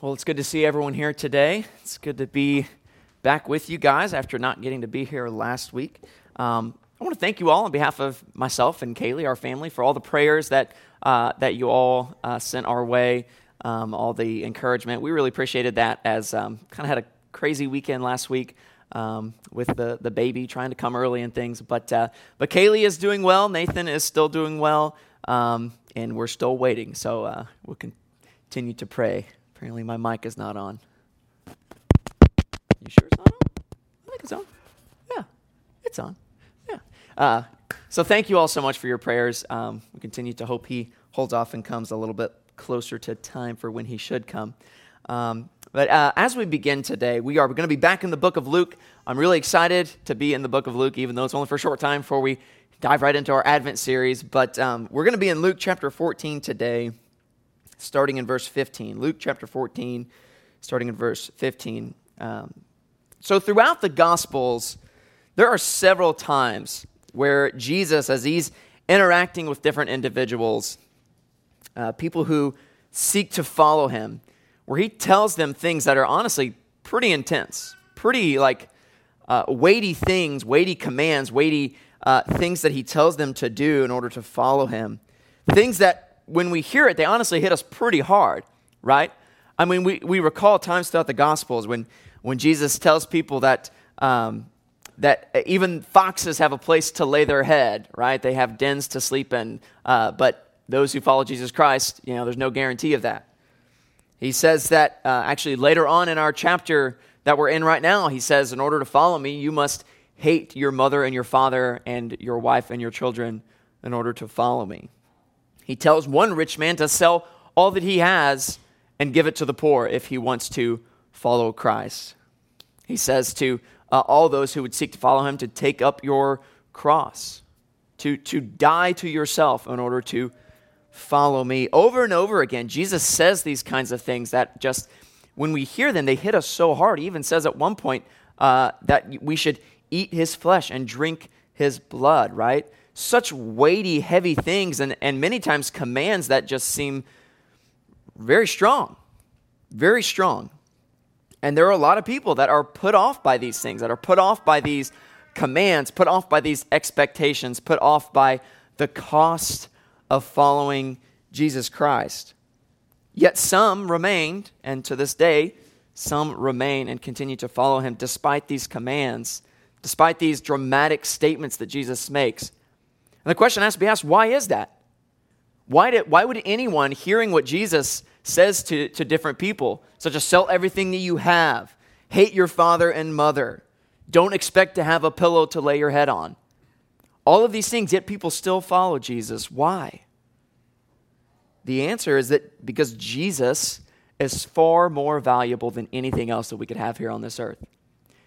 Well, it's good to see everyone here today. It's good to be back with you guys after not getting to be here last week. Um, I want to thank you all on behalf of myself and Kaylee, our family, for all the prayers that, uh, that you all uh, sent our way, um, all the encouragement. We really appreciated that as um, kind of had a crazy weekend last week. Um, with the, the baby trying to come early and things. But, uh, but Kaylee is doing well. Nathan is still doing well. Um, and we're still waiting. So uh, we'll continue to pray. Apparently, my mic is not on. You sure it's not on? I think it's on. Yeah, it's on. Yeah. Uh, so thank you all so much for your prayers. Um, we continue to hope he holds off and comes a little bit closer to time for when he should come. Um, but uh, as we begin today, we are going to be back in the book of Luke. I'm really excited to be in the book of Luke, even though it's only for a short time before we dive right into our Advent series. But um, we're going to be in Luke chapter 14 today starting in verse 15. Luke chapter 14, starting in verse 15. Um, so, throughout the Gospels, there are several times where Jesus, as he's interacting with different individuals, uh, people who seek to follow him, where he tells them things that are honestly pretty intense, pretty like uh, weighty things, weighty commands, weighty uh, things that he tells them to do in order to follow him. Things that when we hear it, they honestly hit us pretty hard, right? I mean, we, we recall times throughout the Gospels when, when Jesus tells people that, um, that even foxes have a place to lay their head, right? They have dens to sleep in. Uh, but those who follow Jesus Christ, you know, there's no guarantee of that. He says that uh, actually later on in our chapter that we're in right now, he says, in order to follow me, you must hate your mother and your father and your wife and your children in order to follow me. He tells one rich man to sell all that he has and give it to the poor if he wants to follow Christ. He says to uh, all those who would seek to follow him to take up your cross, to, to die to yourself in order to follow me. Over and over again, Jesus says these kinds of things that just, when we hear them, they hit us so hard. He even says at one point uh, that we should eat his flesh and drink his blood, right? Such weighty, heavy things, and, and many times commands that just seem very strong. Very strong. And there are a lot of people that are put off by these things, that are put off by these commands, put off by these expectations, put off by the cost of following Jesus Christ. Yet some remained, and to this day, some remain and continue to follow him despite these commands, despite these dramatic statements that Jesus makes. And the question has to be asked why is that? Why, did, why would anyone hearing what Jesus says to, to different people, such as sell everything that you have, hate your father and mother, don't expect to have a pillow to lay your head on, all of these things, yet people still follow Jesus. Why? The answer is that because Jesus is far more valuable than anything else that we could have here on this earth.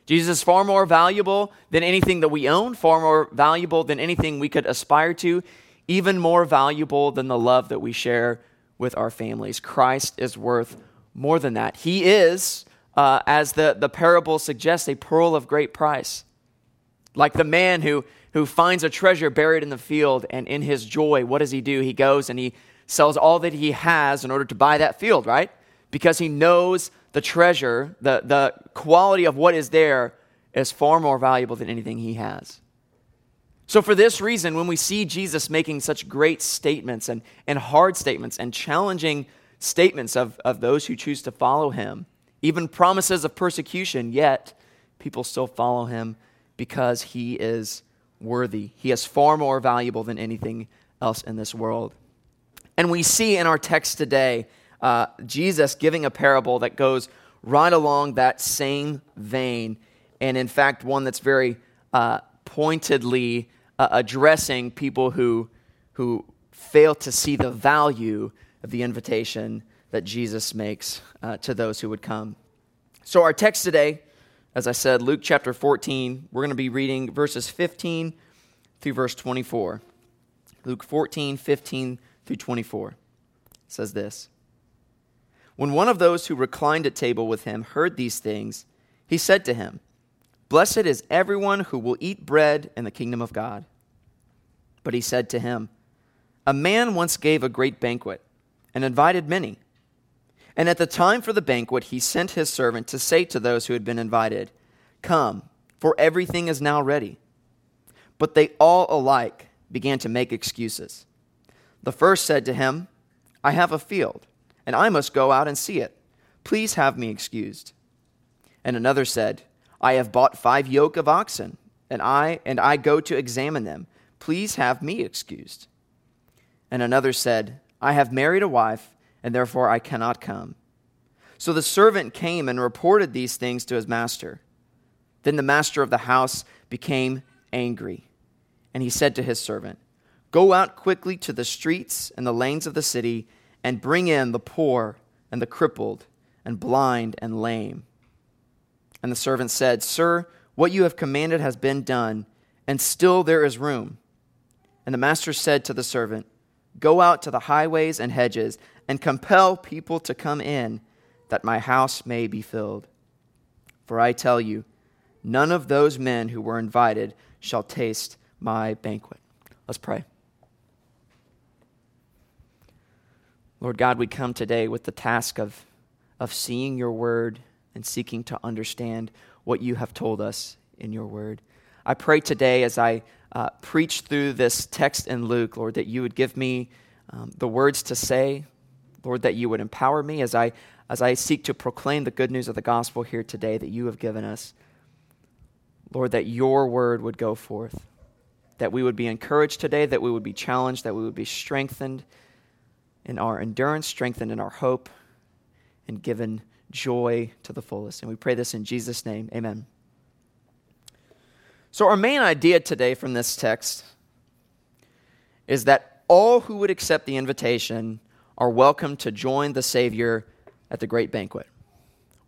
Jesus is far more valuable than anything that we own, far more valuable than anything we could aspire to, even more valuable than the love that we share with our families. Christ is worth more than that. He is, uh, as the, the parable suggests, a pearl of great price. Like the man who, who finds a treasure buried in the field, and in his joy, what does he do? He goes and he sells all that he has in order to buy that field, right? Because he knows the treasure, the, the quality of what is there, is far more valuable than anything he has. So, for this reason, when we see Jesus making such great statements and, and hard statements and challenging statements of, of those who choose to follow him, even promises of persecution, yet people still follow him because he is worthy. He is far more valuable than anything else in this world. And we see in our text today uh, Jesus giving a parable that goes right along that same vein, and in fact, one that's very uh, pointedly uh, addressing people who, who fail to see the value of the invitation that Jesus makes uh, to those who would come. So, our text today, as I said, Luke chapter 14, we're going to be reading verses 15 through verse 24. Luke 14, 15 through 24 says this. When one of those who reclined at table with him heard these things, he said to him, Blessed is everyone who will eat bread in the kingdom of God. But he said to him, A man once gave a great banquet and invited many. And at the time for the banquet, he sent his servant to say to those who had been invited, Come, for everything is now ready. But they all alike began to make excuses. The first said to him, I have a field, and I must go out and see it. Please have me excused. And another said, I have bought five yoke of oxen, and I and I go to examine them. Please have me excused. And another said, I have married a wife, and therefore I cannot come. So the servant came and reported these things to his master. Then the master of the house became angry, and he said to his servant, Go out quickly to the streets and the lanes of the city, and bring in the poor and the crippled and blind and lame. And the servant said, Sir, what you have commanded has been done, and still there is room. And the master said to the servant, Go out to the highways and hedges, and compel people to come in, that my house may be filled. For I tell you, none of those men who were invited shall taste my banquet. Let's pray. Lord God, we come today with the task of, of seeing your word and seeking to understand what you have told us in your word. I pray today as I uh, preach through this text in Luke, Lord, that you would give me um, the words to say, Lord, that you would empower me as I, as I seek to proclaim the good news of the gospel here today that you have given us. Lord, that your word would go forth, that we would be encouraged today, that we would be challenged, that we would be strengthened in our endurance, strengthened in our hope, and given joy to the fullest. And we pray this in Jesus' name. Amen. So, our main idea today from this text is that all who would accept the invitation are welcome to join the Savior at the great banquet.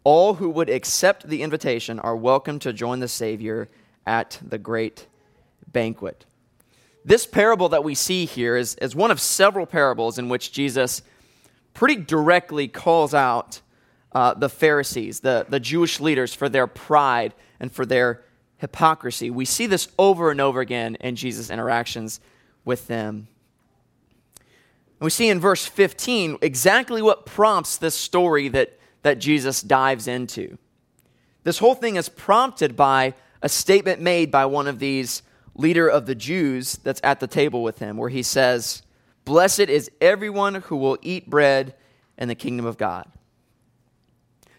All who would accept the invitation are welcome to join the Savior at the great banquet. This parable that we see here is, is one of several parables in which Jesus pretty directly calls out uh, the Pharisees, the, the Jewish leaders, for their pride and for their hypocrisy. We see this over and over again in Jesus' interactions with them. And we see in verse 15 exactly what prompts this story that, that Jesus dives into. This whole thing is prompted by a statement made by one of these leader of the Jews that's at the table with him, where he says, Blessed is everyone who will eat bread in the kingdom of God.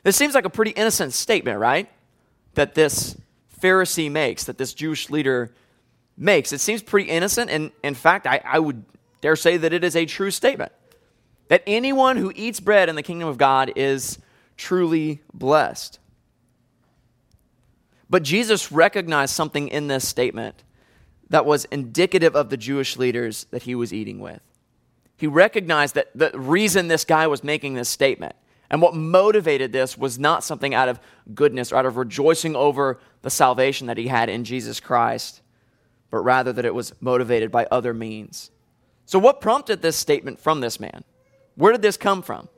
This seems like a pretty innocent statement, right? That this Pharisee makes, that this Jewish leader makes. It seems pretty innocent, and in fact, I, I would dare say that it is a true statement. That anyone who eats bread in the kingdom of God is truly blessed. But Jesus recognized something in this statement that was indicative of the Jewish leaders that he was eating with. He recognized that the reason this guy was making this statement and what motivated this was not something out of goodness or out of rejoicing over the salvation that he had in Jesus Christ, but rather that it was motivated by other means. So, what prompted this statement from this man? Where did this come from?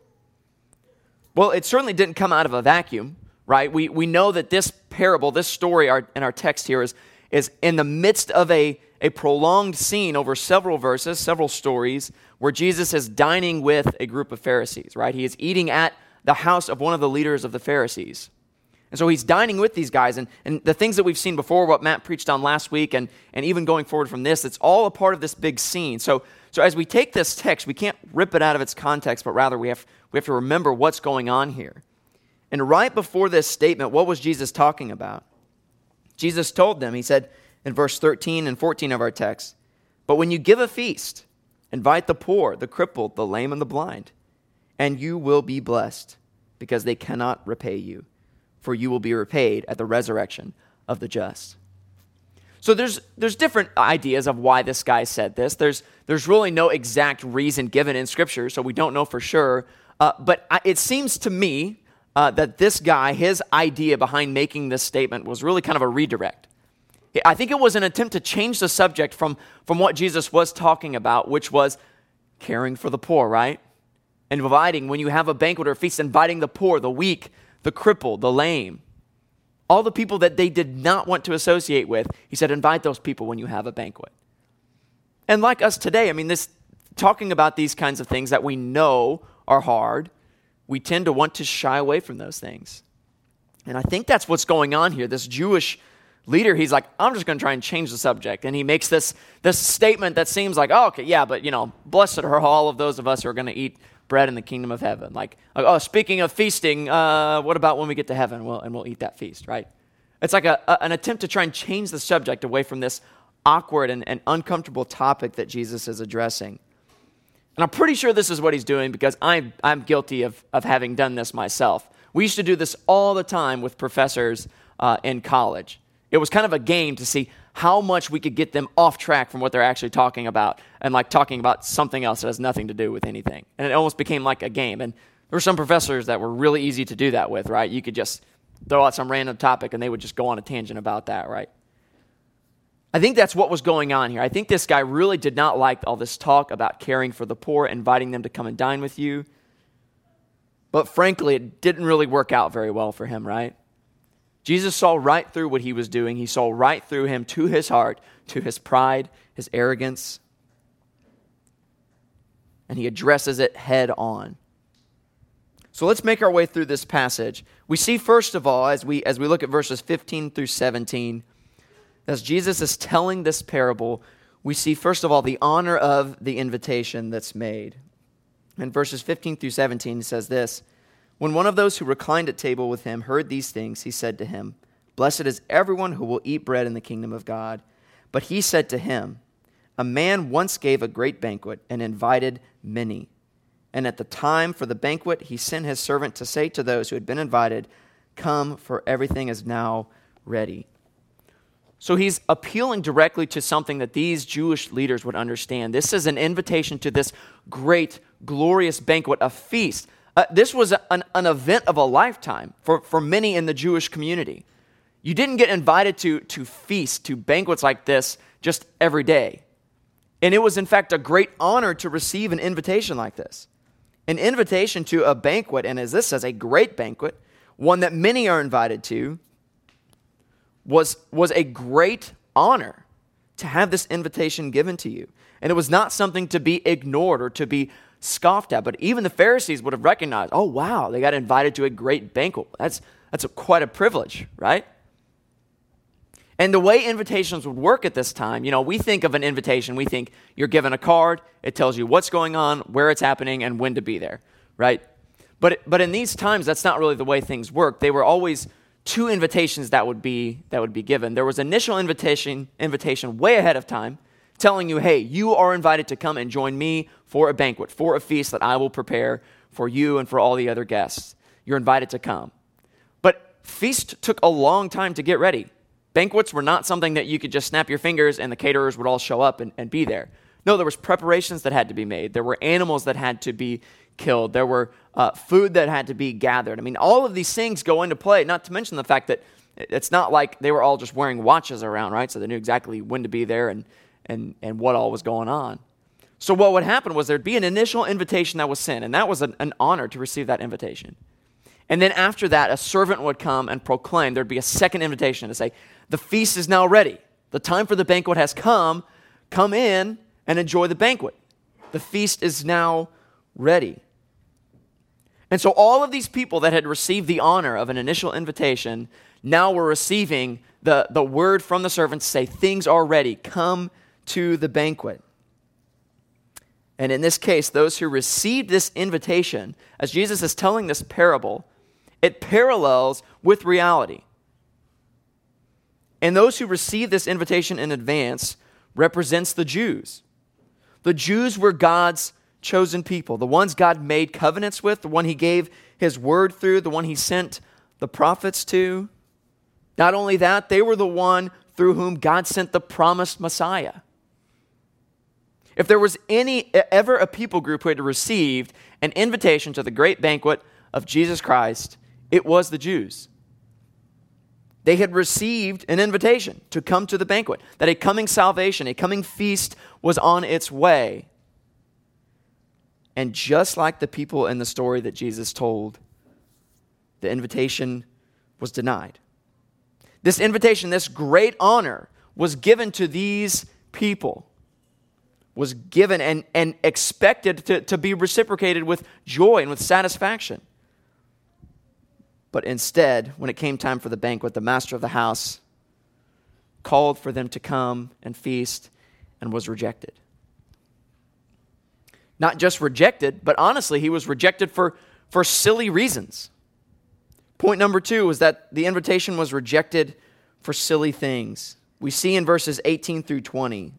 Well, it certainly didn't come out of a vacuum, right? We, we know that this parable, this story our, in our text here, is, is in the midst of a, a prolonged scene over several verses, several stories, where Jesus is dining with a group of Pharisees, right? He is eating at the house of one of the leaders of the Pharisees. And so he's dining with these guys, and, and the things that we've seen before, what Matt preached on last week, and, and even going forward from this, it's all a part of this big scene. So, so as we take this text, we can't rip it out of its context, but rather we have, we have to remember what's going on here. And right before this statement, what was Jesus talking about? Jesus told them, he said in verse 13 and 14 of our text, But when you give a feast, invite the poor, the crippled, the lame, and the blind, and you will be blessed, because they cannot repay you for you will be repaid at the resurrection of the just. So there's, there's different ideas of why this guy said this. There's, there's really no exact reason given in Scripture, so we don't know for sure. Uh, but I, it seems to me uh, that this guy, his idea behind making this statement was really kind of a redirect. I think it was an attempt to change the subject from, from what Jesus was talking about, which was caring for the poor, right? And inviting, when you have a banquet or feast, inviting the poor, the weak, the crippled, the lame, all the people that they did not want to associate with. He said, invite those people when you have a banquet. And like us today, I mean, this talking about these kinds of things that we know are hard, we tend to want to shy away from those things. And I think that's what's going on here. This Jewish leader, he's like, I'm just going to try and change the subject. And he makes this, this statement that seems like, oh, okay, yeah, but, you know, blessed are all of those of us who are going to eat bread in the kingdom of heaven. Like, oh, speaking of feasting, uh, what about when we get to heaven? Well, and we'll eat that feast, right? It's like a, a, an attempt to try and change the subject away from this awkward and, and uncomfortable topic that Jesus is addressing. And I'm pretty sure this is what he's doing because I'm, I'm guilty of, of having done this myself. We used to do this all the time with professors uh, in college. It was kind of a game to see how much we could get them off track from what they're actually talking about and like talking about something else that has nothing to do with anything. And it almost became like a game. And there were some professors that were really easy to do that with, right? You could just throw out some random topic and they would just go on a tangent about that, right? I think that's what was going on here. I think this guy really did not like all this talk about caring for the poor, inviting them to come and dine with you. But frankly, it didn't really work out very well for him, right? Jesus saw right through what he was doing. He saw right through him to his heart, to his pride, his arrogance. And he addresses it head on. So let's make our way through this passage. We see, first of all, as we, as we look at verses 15 through 17, as Jesus is telling this parable, we see, first of all, the honor of the invitation that's made. In verses 15 through 17, he says this When one of those who reclined at table with him heard these things, he said to him, Blessed is everyone who will eat bread in the kingdom of God. But he said to him, A man once gave a great banquet and invited many. And at the time for the banquet, he sent his servant to say to those who had been invited, Come, for everything is now ready. So he's appealing directly to something that these Jewish leaders would understand. This is an invitation to this great, glorious banquet, a feast. Uh, this was an, an event of a lifetime for, for many in the Jewish community. You didn't get invited to, to feast, to banquets like this just every day. And it was, in fact, a great honor to receive an invitation like this. An invitation to a banquet, and as this says, a great banquet, one that many are invited to, was, was a great honor to have this invitation given to you. And it was not something to be ignored or to be scoffed at, but even the Pharisees would have recognized, oh, wow, they got invited to a great banquet. That's, that's a, quite a privilege, right? And the way invitations would work at this time, you know, we think of an invitation, we think you're given a card, it tells you what's going on, where it's happening, and when to be there, right? But, but in these times, that's not really the way things work. They were always two invitations that would be that would be given. There was initial invitation invitation way ahead of time telling you, "Hey, you are invited to come and join me for a banquet, for a feast that I will prepare for you and for all the other guests. You're invited to come." But feast took a long time to get ready. Banquets were not something that you could just snap your fingers and the caterers would all show up and, and be there. No, there was preparations that had to be made. There were animals that had to be killed. There were uh, food that had to be gathered. I mean, all of these things go into play, not to mention the fact that it's not like they were all just wearing watches around, right? So they knew exactly when to be there and, and, and what all was going on. So what would happen was there'd be an initial invitation that was sent, and that was an, an honor to receive that invitation. And then after that, a servant would come and proclaim. There'd be a second invitation to say, The feast is now ready. The time for the banquet has come. Come in and enjoy the banquet. The feast is now ready. And so all of these people that had received the honor of an initial invitation now were receiving the, the word from the servants to say, Things are ready, come to the banquet. And in this case, those who received this invitation, as Jesus is telling this parable, it parallels with reality. And those who received this invitation in advance represents the Jews. The Jews were God's chosen people, the ones God made covenants with, the one he gave his word through, the one he sent the prophets to. Not only that, they were the one through whom God sent the promised Messiah. If there was any ever a people group who had received an invitation to the great banquet of Jesus Christ, it was the Jews. They had received an invitation to come to the banquet, that a coming salvation, a coming feast was on its way. And just like the people in the story that Jesus told, the invitation was denied. This invitation, this great honor, was given to these people, was given and, and expected to, to be reciprocated with joy and with satisfaction. But instead, when it came time for the banquet, the master of the house called for them to come and feast and was rejected. Not just rejected, but honestly, he was rejected for, for silly reasons. Point number two was that the invitation was rejected for silly things. We see in verses 18 through 20,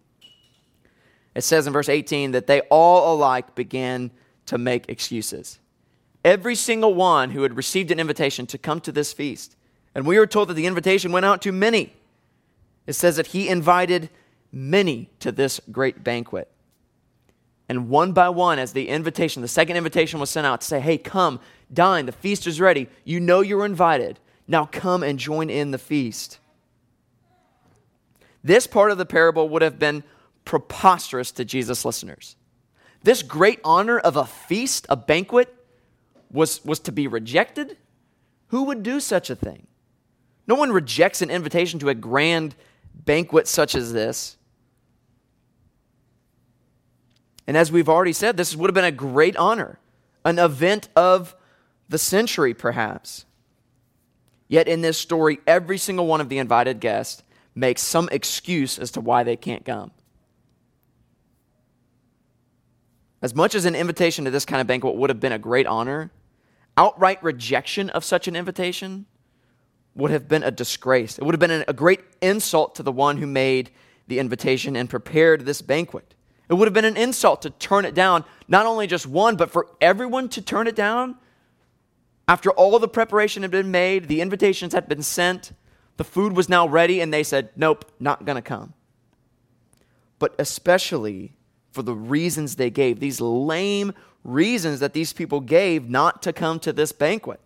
it says in verse 18 that they all alike began to make excuses. Every single one who had received an invitation to come to this feast, and we are told that the invitation went out to many. It says that he invited many to this great banquet. And one by one, as the invitation, the second invitation was sent out to say, hey, come, dine, the feast is ready. You know you're invited. Now come and join in the feast. This part of the parable would have been preposterous to Jesus' listeners. This great honor of a feast, a banquet, was, was to be rejected? Who would do such a thing? No one rejects an invitation to a grand banquet such as this. And as we've already said, this would have been a great honor, an event of the century, perhaps. Yet in this story, every single one of the invited guests makes some excuse as to why they can't come. As much as an invitation to this kind of banquet would have been a great honor, outright rejection of such an invitation would have been a disgrace. It would have been a great insult to the one who made the invitation and prepared this banquet. It would have been an insult to turn it down, not only just one, but for everyone to turn it down. After all the preparation had been made, the invitations had been sent, the food was now ready, and they said, Nope, not to come. But especially for the reasons they gave, these lame reasons that these people gave not to come to this banquet.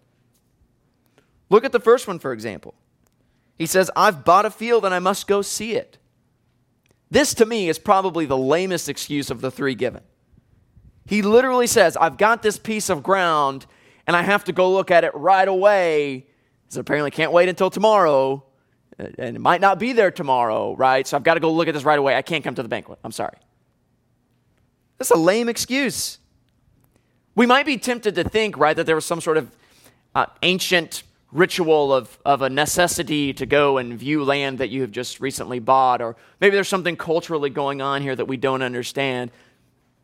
Look at the first one, for example. He says, I've bought a field and I must go see it. This, to me, is probably the lamest excuse of the three given. He literally says, I've got this piece of ground and I have to go look at it right away. So apparently can't wait until tomorrow. And it might not be there tomorrow, right? So I've got to go look at this right away. I can't come to the banquet. I'm sorry. That's a lame excuse. We might be tempted to think, right, that there was some sort of uh, ancient ritual of, of a necessity to go and view land that you have just recently bought, or maybe there's something culturally going on here that we don't understand.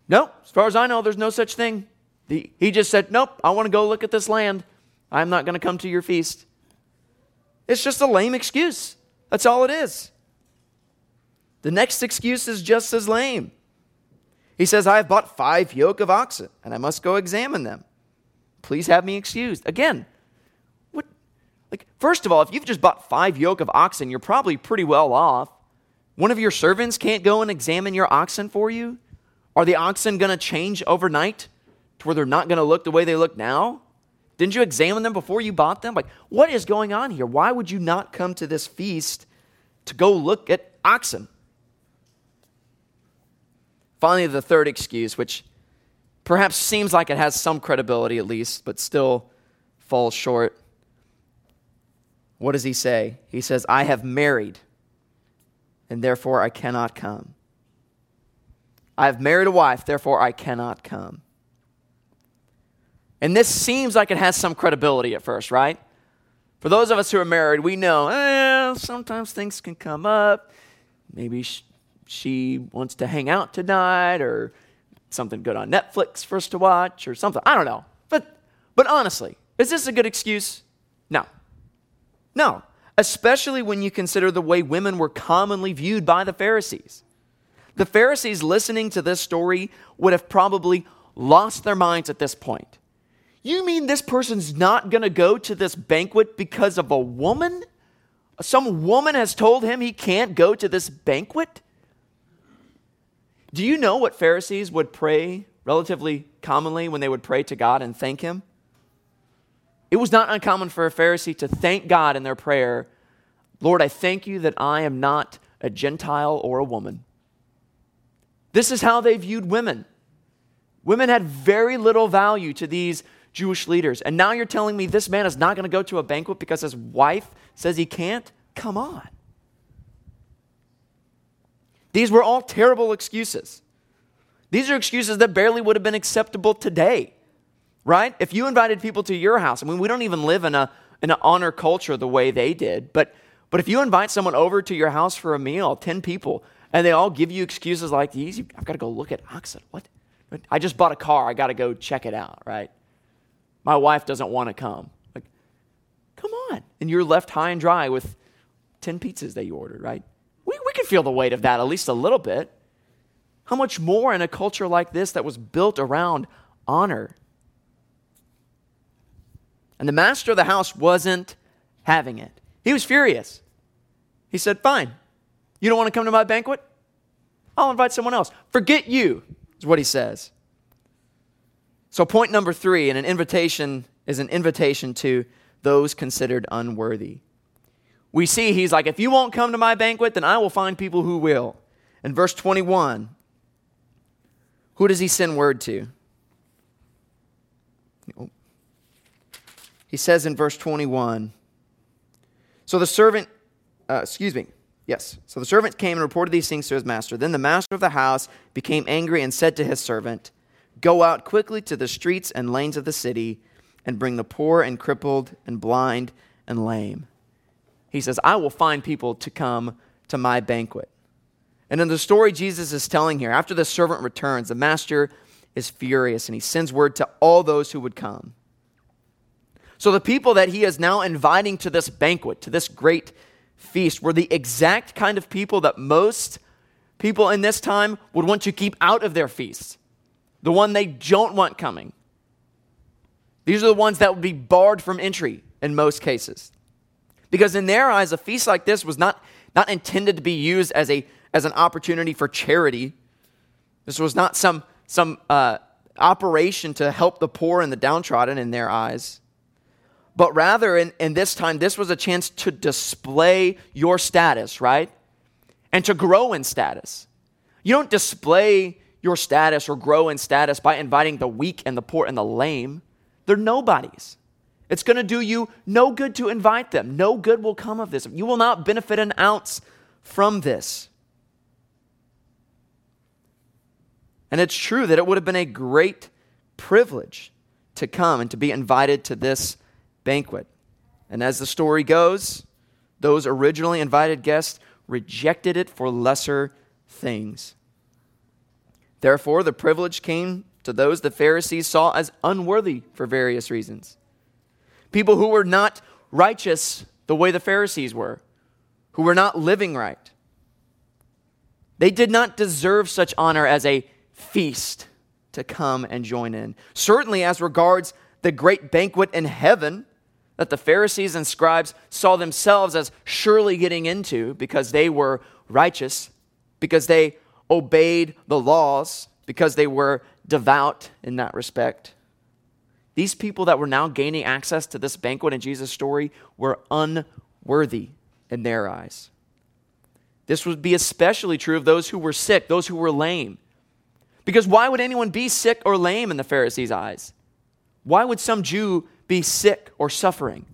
No, as far as I know, there's no such thing. The, he just said, Nope, I want to go look at this land. I'm not going to come to your feast. It's just a lame excuse. That's all it is. The next excuse is just as lame. He says, I have bought five yoke of oxen, and I must go examine them. Please have me excused. Again, like, first of all, if you've just bought five yoke of oxen, you're probably pretty well off. One of your servants can't go and examine your oxen for you? Are the oxen going to change overnight to where they're not going to look the way they look now? Didn't you examine them before you bought them? Like, what is going on here? Why would you not come to this feast to go look at oxen? Finally, the third excuse, which perhaps seems like it has some credibility at least, but still falls short. What does he say? He says, I have married, and therefore I cannot come. I have married a wife, therefore I cannot come. And this seems like it has some credibility at first, right? For those of us who are married, we know eh, sometimes things can come up. Maybe she, wants to hang out tonight, or something good on Netflix for us to watch, or something. I don't know. But, but honestly, is this a good excuse? No. No, especially when you consider the way women were commonly viewed by the Pharisees. The Pharisees listening to this story would have probably lost their minds at this point. You mean this person's not going to go to this banquet because of a woman? Some woman has told him he can't go to this banquet? Do you know what Pharisees would pray relatively commonly when they would pray to God and thank Him? It was not uncommon for a Pharisee to thank God in their prayer Lord, I thank you that I am not a Gentile or a woman. This is how they viewed women. Women had very little value to these Jewish leaders. And now you're telling me this man is not going to go to a banquet because his wife says he can't? Come on. These were all terrible excuses. These are excuses that barely would have been acceptable today right? If you invited people to your house, I mean, we don't even live in a, an honor culture the way they did. But, but if you invite someone over to your house for a meal, 10 people, and they all give you excuses like these, I've got to go look at oxen. What? I just bought a car. I got to go check it out, right? My wife doesn't want to come. Like, come on. And you're left high and dry with 10 pizzas that you ordered, right? We, we can feel the weight of that at least a little bit. How much more in a culture like this that was built around honor? And the master of the house wasn't having it. He was furious. He said, Fine, you don't want to come to my banquet? I'll invite someone else. Forget you, is what he says. So, point number three, and an invitation is an invitation to those considered unworthy. We see he's like, if you won't come to my banquet, then I will find people who will. In verse 21, who does he send word to? He says in verse 21 So the servant, uh, excuse me, yes. So the servant came and reported these things to his master. Then the master of the house became angry and said to his servant, Go out quickly to the streets and lanes of the city and bring the poor and crippled and blind and lame. He says, I will find people to come to my banquet. And in the story Jesus is telling here, after the servant returns, the master is furious and he sends word to all those who would come. So the people that he is now inviting to this banquet, to this great feast, were the exact kind of people that most people in this time would want to keep out of their feasts, the one they don't want coming. These are the ones that would be barred from entry in most cases. Because in their eyes, a feast like this was not, not intended to be used as, a, as an opportunity for charity. This was not some, some uh, operation to help the poor and the downtrodden in their eyes. But rather, in, in this time, this was a chance to display your status, right? And to grow in status. You don't display your status or grow in status by inviting the weak and the poor and the lame. They're nobodies. It's going to do you no good to invite them. No good will come of this. You will not benefit an ounce from this. And it's true that it would have been a great privilege to come and to be invited to this banquet. And as the story goes, those originally invited guests rejected it for lesser things. Therefore, the privilege came to those the Pharisees saw as unworthy for various reasons people who were not righteous the way the Pharisees were, who were not living right. They did not deserve such honor as a feast to come and join in. Certainly, as regards the great banquet in heaven that the Pharisees and scribes saw themselves as surely getting into because they were righteous, because they obeyed the laws, because they were devout in that respect. These people that were now gaining access to this banquet in Jesus' story were unworthy in their eyes. This would be especially true of those who were sick, those who were lame. Because why would anyone be sick or lame in the Pharisees' eyes? Why would some Jew be sick or suffering?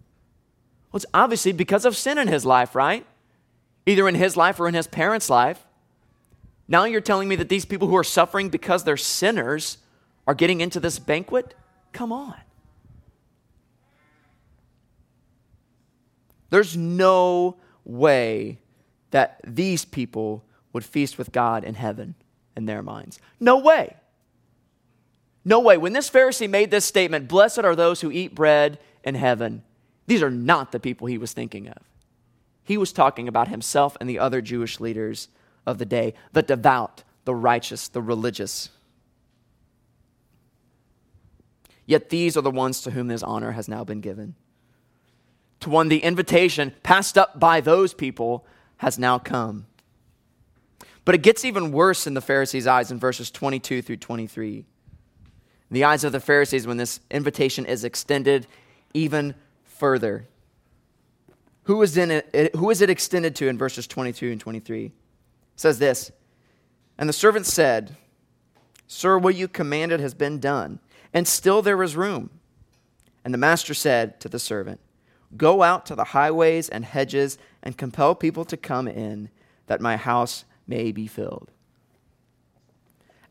Well, it's obviously because of sin in his life, right? Either in his life or in his parents' life. Now you're telling me that these people who are suffering because they're sinners are getting into this banquet? Come on. There's no way that these people would feast with God in heaven in their minds. No way. No way. When this Pharisee made this statement, blessed are those who eat bread in heaven, these are not the people he was thinking of. He was talking about himself and the other Jewish leaders of the day the devout, the righteous, the religious. Yet these are the ones to whom this honor has now been given. To one, the invitation passed up by those people has now come. But it gets even worse in the Pharisees' eyes in verses 22 through 23. In the eyes of the Pharisees, when this invitation is extended even further. Who is, in it, who is it extended to in verses 22 and 23? It says this And the servant said, Sir, what you commanded has been done and still there was room. And the master said to the servant, Go out to the highways and hedges and compel people to come in, that my house may be filled.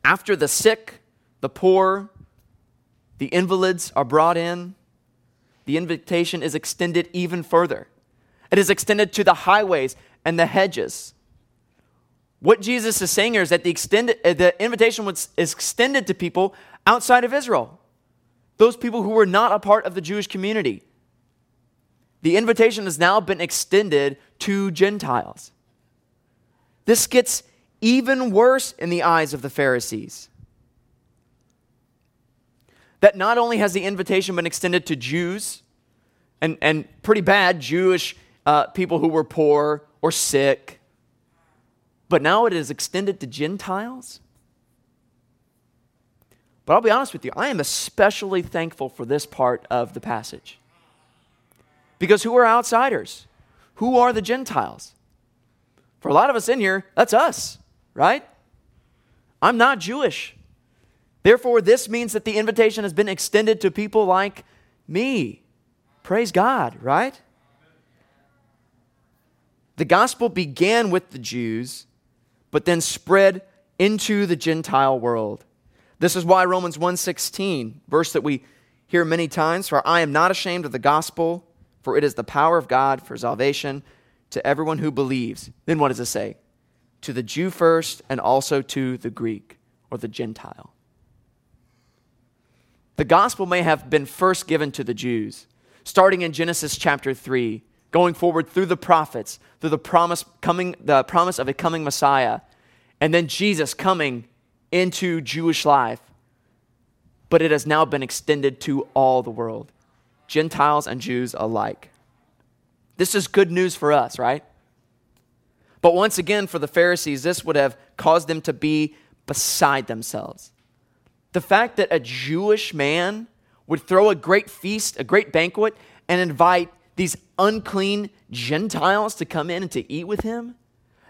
After the sick, the poor, the invalids are brought in, the invitation is extended even further. It is extended to the highways and the hedges. What Jesus is saying here is that the, extended, uh, the invitation was, is extended to people outside of Israel, those people who were not a part of the Jewish community. The invitation has now been extended to Gentiles. This gets even worse in the eyes of the Pharisees. That not only has the invitation been extended to Jews, and, and pretty bad Jewish uh, people who were poor or sick, but now it is extended to Gentiles. But I'll be honest with you, I am especially thankful for this part of the passage. Because who are outsiders? Who are the Gentiles? For a lot of us in here, that's us, right? I'm not Jewish. Therefore, this means that the invitation has been extended to people like me. Praise God, right? The gospel began with the Jews, but then spread into the Gentile world. This is why Romans 1:16, verse that we hear many times, for I am not ashamed of the gospel, for it is the power of God for salvation to everyone who believes. Then what does it say? To the Jew first and also to the Greek or the Gentile. The gospel may have been first given to the Jews, starting in Genesis chapter 3, going forward through the prophets, through the promise coming the promise of a coming Messiah, and then Jesus coming into Jewish life. But it has now been extended to all the world, Gentiles and Jews alike. This is good news for us, right? But once again, for the Pharisees, this would have caused them to be beside themselves. The fact that a Jewish man would throw a great feast, a great banquet, and invite these unclean Gentiles to come in and to eat with him,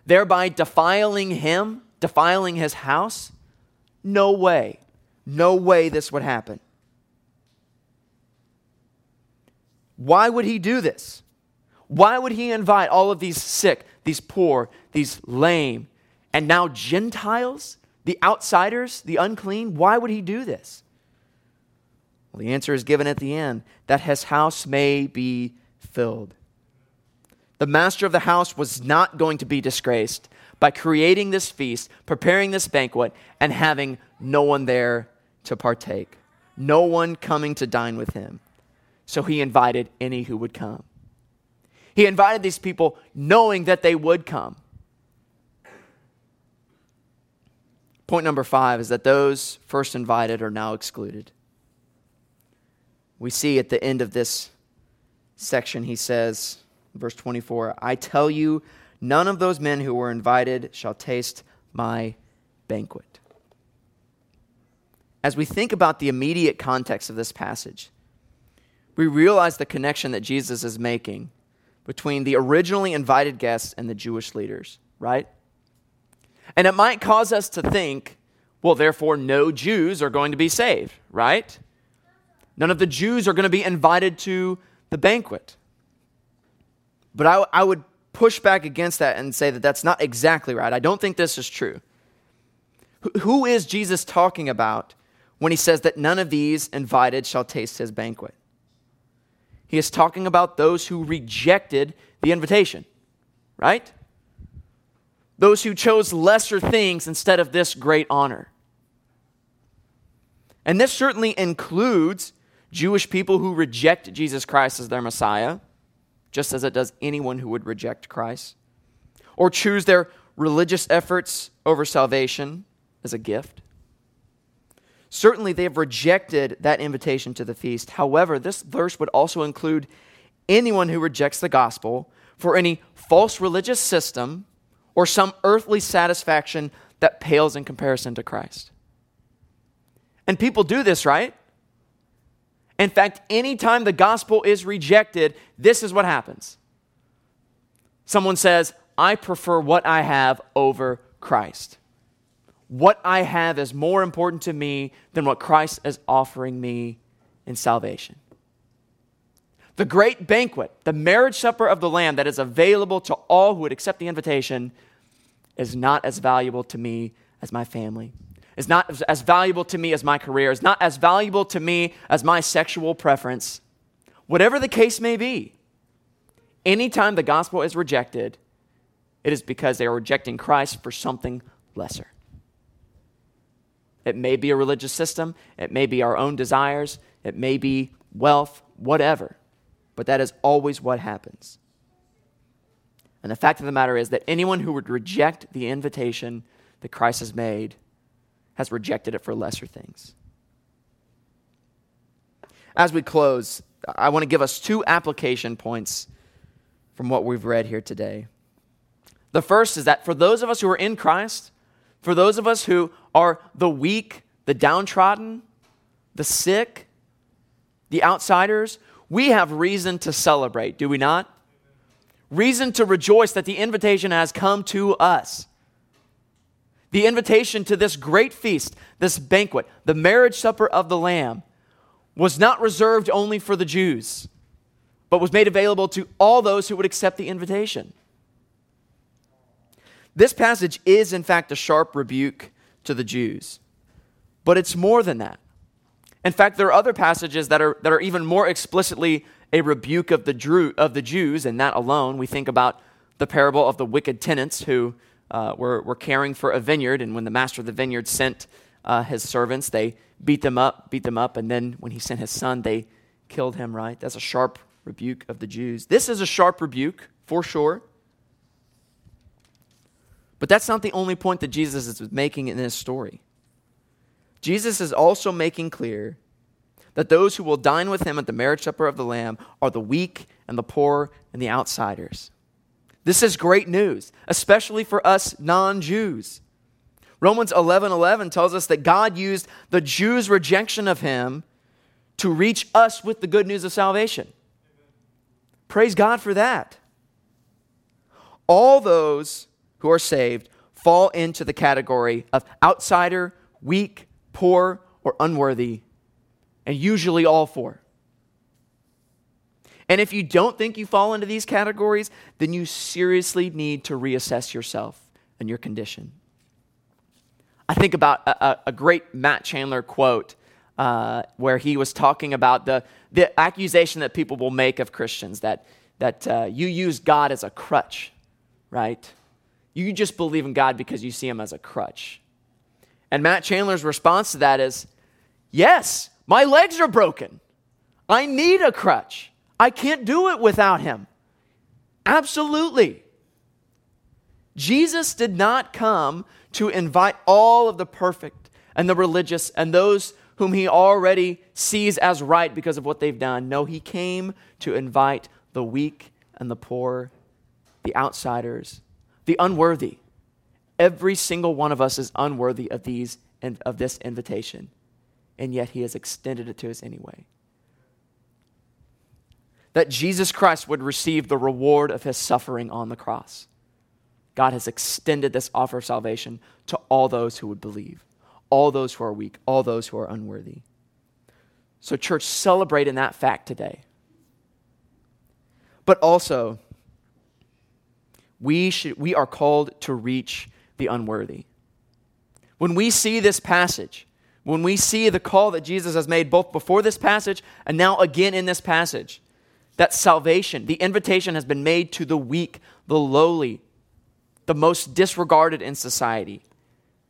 thereby defiling him, defiling his house, no way, no way this would happen. Why would he do this? Why would he invite all of these sick, these poor, these lame, and now Gentiles, the outsiders, the unclean? Why would he do this? Well, the answer is given at the end that his house may be filled. The master of the house was not going to be disgraced by creating this feast, preparing this banquet, and having no one there to partake, no one coming to dine with him. So he invited any who would come. He invited these people knowing that they would come. Point number five is that those first invited are now excluded. We see at the end of this section, he says, verse 24, I tell you, none of those men who were invited shall taste my banquet. As we think about the immediate context of this passage, we realize the connection that Jesus is making between the originally invited guests and the Jewish leaders, right? And it might cause us to think, well, therefore, no Jews are going to be saved, right? None of the Jews are going to be invited to the banquet. But I, I would push back against that and say that that's not exactly right. I don't think this is true. who is Jesus talking about when he says that none of these invited shall taste his banquet? He is talking about those who rejected the invitation, right? Those who chose lesser things instead of this great honor. And this certainly includes Jewish people who reject Jesus Christ as their Messiah, just as it does anyone who would reject Christ, or choose their religious efforts over salvation as a gift. Certainly, they have rejected that invitation to the feast. However, this verse would also include anyone who rejects the gospel for any false religious system or some earthly satisfaction that pales in comparison to Christ. And people do this, right? In fact, anytime the gospel is rejected, this is what happens. Someone says, I prefer what I have over Christ what I have is more important to me than what Christ is offering me in salvation. The great banquet, the marriage supper of the Lamb that is available to all who would accept the invitation, is not as valuable to me as my family, is not as valuable to me as my career, is not as valuable to me as my sexual preference. Whatever the case may be, anytime the gospel is rejected, it is because they are rejecting Christ for something lesser. It may be a religious system, it may be our own desires, it may be wealth, whatever. But that is always what happens. And the fact of the matter is that anyone who would reject the invitation that Christ has made has rejected it for lesser things. As we close, I want to give us two application points from what we've read here today. The first is that for those of us who are in Christ, for those of us who are the weak, the downtrodden, the sick, the outsiders, we have reason to celebrate, do we not? Reason to rejoice that the invitation has come to us. The invitation to this great feast, this banquet, the marriage supper of the Lamb, was not reserved only for the Jews, but was made available to all those who would accept the invitation. This passage is, in fact, a sharp rebuke to the Jews, but it's more than that. In fact, there are other passages that are, that are even more explicitly a rebuke of the, Drew, of the Jews, and that alone. We think about the parable of the wicked tenants who uh, were, were caring for a vineyard, and when the master of the vineyard sent uh, his servants, they beat them up, beat them up, and then when he sent his son, they killed him, right? That's a sharp rebuke of the Jews. This is a sharp rebuke, for sure. But that's not the only point that Jesus is making in this story. Jesus is also making clear that those who will dine with him at the marriage supper of the Lamb are the weak and the poor and the outsiders. This is great news, especially for us non Jews. Romans 11 11 tells us that God used the Jews' rejection of him to reach us with the good news of salvation. Praise God for that. All those who are saved fall into the category of outsider, weak, poor, or unworthy, and usually all four. And if you don't think you fall into these categories, then you seriously need to reassess yourself and your condition. I think about a, a great Matt Chandler quote uh, where he was talking about the, the accusation that people will make of Christians that, that uh, you use God as a crutch, right? You just believe in God because you see him as a crutch. And Matt Chandler's response to that is yes, my legs are broken. I need a crutch. I can't do it without him. Absolutely. Jesus did not come to invite all of the perfect and the religious and those whom he already sees as right because of what they've done. No, he came to invite the weak and the poor, the outsiders, the unworthy. Every single one of us is unworthy of these and of this invitation, and yet he has extended it to us anyway. That Jesus Christ would receive the reward of his suffering on the cross. God has extended this offer of salvation to all those who would believe, all those who are weak, all those who are unworthy. So, church, celebrate in that fact today. But also, we, should, we are called to reach the unworthy. When we see this passage, when we see the call that Jesus has made both before this passage and now again in this passage, that salvation, the invitation has been made to the weak, the lowly, the most disregarded in society.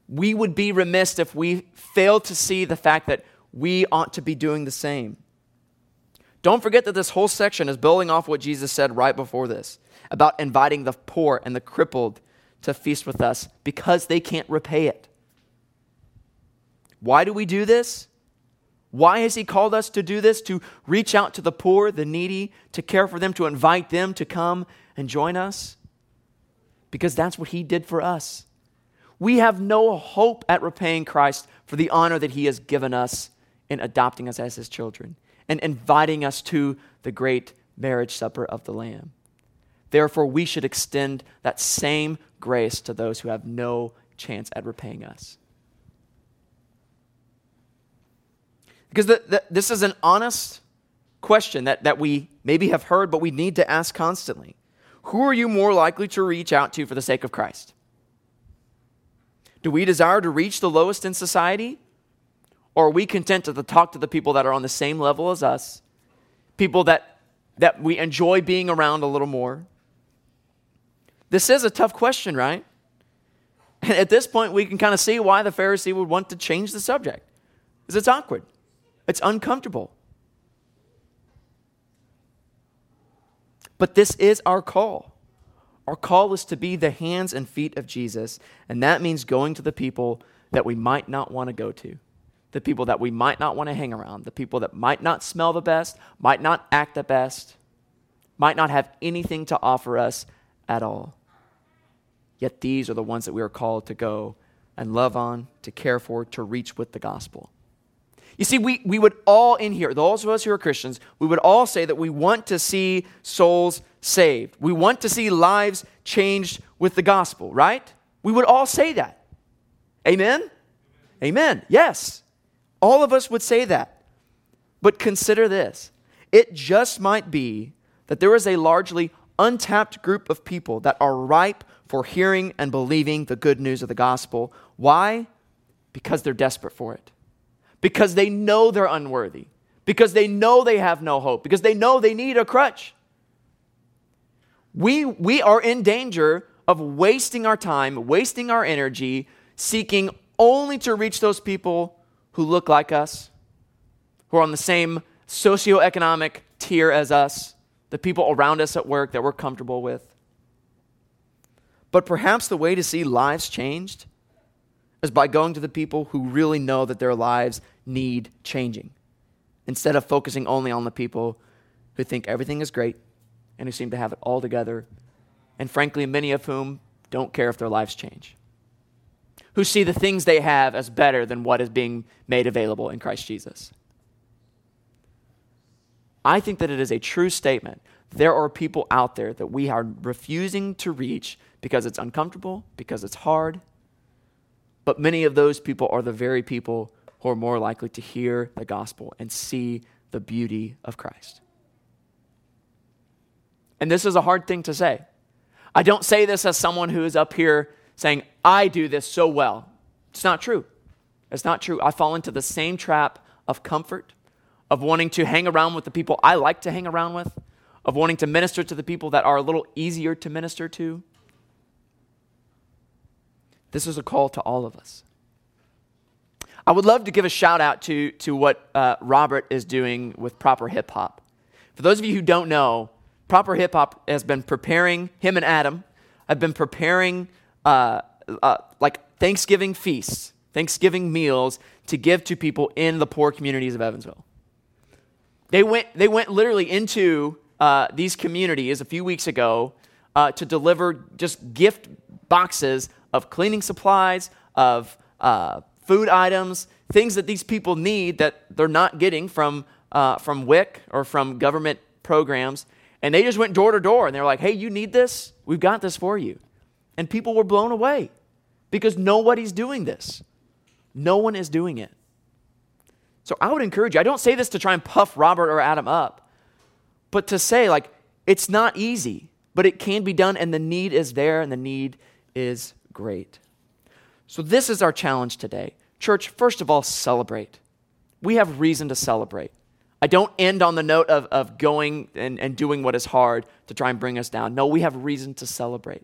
We would be remiss if we fail to see the fact that we ought to be doing the same. Don't forget that this whole section is building off what Jesus said right before this about inviting the poor and the crippled to feast with us because they can't repay it. Why do we do this? Why has He called us to do this? To reach out to the poor, the needy, to care for them, to invite them to come and join us? because that's what he did for us. We have no hope at repaying Christ for the honor that he has given us in adopting us as his children and inviting us to the great marriage supper of the Lamb. Therefore, we should extend that same grace to those who have no chance at repaying us. Because the, the, this is an honest question that, that we maybe have heard, but we need to ask constantly. Who are you more likely to reach out to for the sake of Christ? Do we desire to reach the lowest in society? Or are we content to talk to the people that are on the same level as us? People that that we enjoy being around a little more? This is a tough question, right? And at this point, we can kind of see why the Pharisee would want to change the subject. Because it's awkward, it's uncomfortable. But this is our call. Our call is to be the hands and feet of Jesus, and that means going to the people that we might not want to go to, the people that we might not want to hang around, the people that might not smell the best, might not act the best, might not have anything to offer us at all. Yet these are the ones that we are called to go and love on, to care for, to reach with the gospel. You see, we, we would all in here, those of us who are Christians, we would all say that we want to see souls saved. We want to see lives changed with the gospel, right? We would all say that. Amen? Amen. Yes. All of us would say that. But consider this it just might be that there is a largely untapped group of people that are ripe for hearing and believing the good news of the gospel. Why? Because they're desperate for it. Because they know they're unworthy. Because they know they have no hope. Because they know they need a crutch. We, we are in danger of wasting our time, wasting our energy, seeking only to reach those people who look like us, who are on the same socioeconomic tier as us, the people around us at work that we're comfortable with. But perhaps the way to see lives changed is by going to the people who really know that their lives need changing, instead of focusing only on the people who think everything is great and who seem to have it all together, and frankly, many of whom don't care if their lives change, who see the things they have as better than what is being made available in Christ Jesus. I think that it is a true statement. There are people out there that we are refusing to reach because it's uncomfortable, because it's hard. But many of those people are the very people who are more likely to hear the gospel and see the beauty of Christ. And this is a hard thing to say. I don't say this as someone who is up here saying, I do this so well. It's not true. It's not true. I fall into the same trap of comfort, of wanting to hang around with the people I like to hang around with, of wanting to minister to the people that are a little easier to minister to. This is a call to all of us. I would love to give a shout out to, to what uh, Robert is doing with Proper Hip Hop. For those of you who don't know, Proper Hip Hop has been preparing, him and Adam have been preparing uh, uh, like Thanksgiving feasts, Thanksgiving meals to give to people in the poor communities of Evansville. They went, they went literally into uh, these communities a few weeks ago uh, to deliver just gift boxes of cleaning supplies, of uh, food items, things that these people need that they're not getting from, uh, from WIC or from government programs. And they just went door to door and they were like, hey, you need this? We've got this for you. And people were blown away because nobody's doing this. No one is doing it. So I would encourage you, I don't say this to try and puff Robert or Adam up, but to say, like, it's not easy, but it can be done, and the need is there, and the need is great. So, this is our challenge today. Church, first of all, celebrate. We have reason to celebrate. I don't end on the note of, of going and, and doing what is hard to try and bring us down. No, we have reason to celebrate.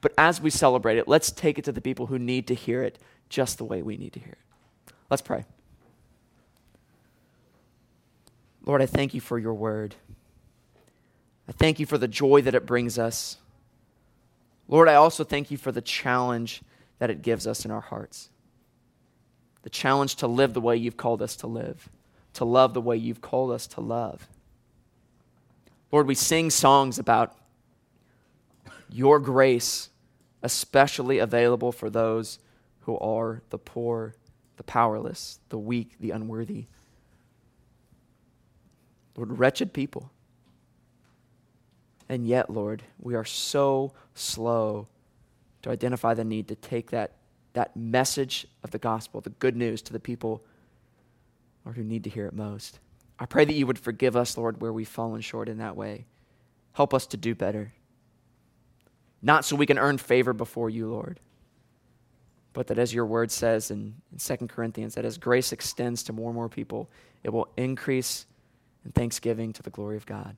But as we celebrate it, let's take it to the people who need to hear it just the way we need to hear it. Let's pray. Lord, I thank you for your word. I thank you for the joy that it brings us. Lord, I also thank you for the challenge that it gives us in our hearts. The challenge to live the way you've called us to live, to love the way you've called us to love. Lord, we sing songs about your grace, especially available for those who are the poor, the powerless, the weak, the unworthy. Lord, wretched people. And yet, Lord, we are so slow to identify the need to take that, that message of the gospel, the good news, to the people or who need to hear it most. I pray that you would forgive us, Lord, where we've fallen short in that way. Help us to do better. Not so we can earn favor before you, Lord, but that as your word says in, in 2 Corinthians, that as grace extends to more and more people, it will increase in thanksgiving to the glory of God.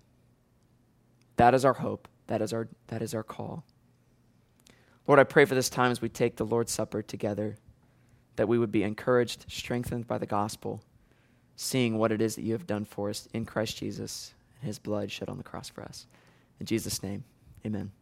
That is our hope. That is our, that is our call. Lord, I pray for this time as we take the Lord's Supper together, that we would be encouraged, strengthened by the gospel, seeing what it is that you have done for us in Christ Jesus and his blood shed on the cross for us. In Jesus' name, amen.